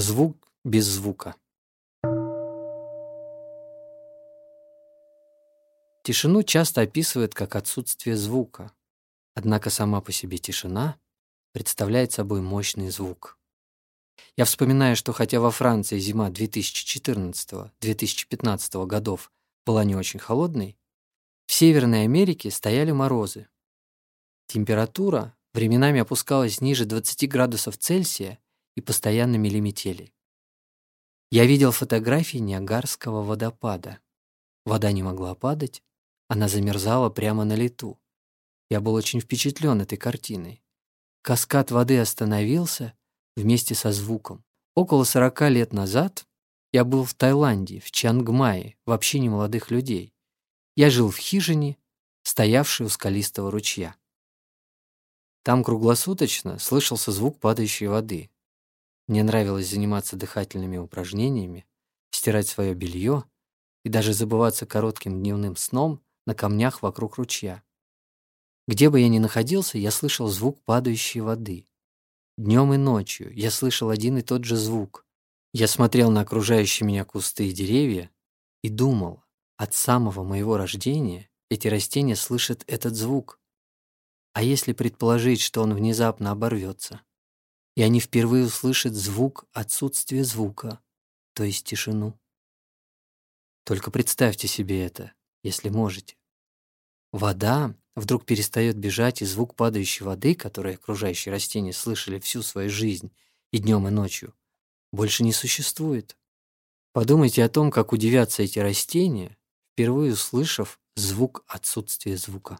Звук без звука. Тишину часто описывают как отсутствие звука, однако сама по себе тишина представляет собой мощный звук. Я вспоминаю, что хотя во Франции зима 2014-2015 годов была не очень холодной, в Северной Америке стояли морозы. Температура временами опускалась ниже 20 градусов Цельсия и постоянно мели метели. Я видел фотографии Ниагарского водопада. Вода не могла падать, она замерзала прямо на лету. Я был очень впечатлен этой картиной. Каскад воды остановился вместе со звуком. Около 40 лет назад я был в Таиланде, в Чангмае, в общине молодых людей. Я жил в хижине, стоявшей у скалистого ручья. Там круглосуточно слышался звук падающей воды. Мне нравилось заниматься дыхательными упражнениями, стирать свое белье и даже забываться коротким дневным сном на камнях вокруг ручья. Где бы я ни находился, я слышал звук падающей воды. Днем и ночью я слышал один и тот же звук. Я смотрел на окружающие меня кусты и деревья и думал, от самого моего рождения эти растения слышат этот звук. А если предположить, что он внезапно оборвется, и они впервые услышат звук отсутствия звука, то есть тишину? Только представьте себе это, если можете. Вода вдруг перестает бежать, и звук падающей воды, который окружающие растения слышали всю свою жизнь и днем, и ночью, больше не существует. Подумайте о том, как удивятся эти растения, впервые услышав звук отсутствия звука.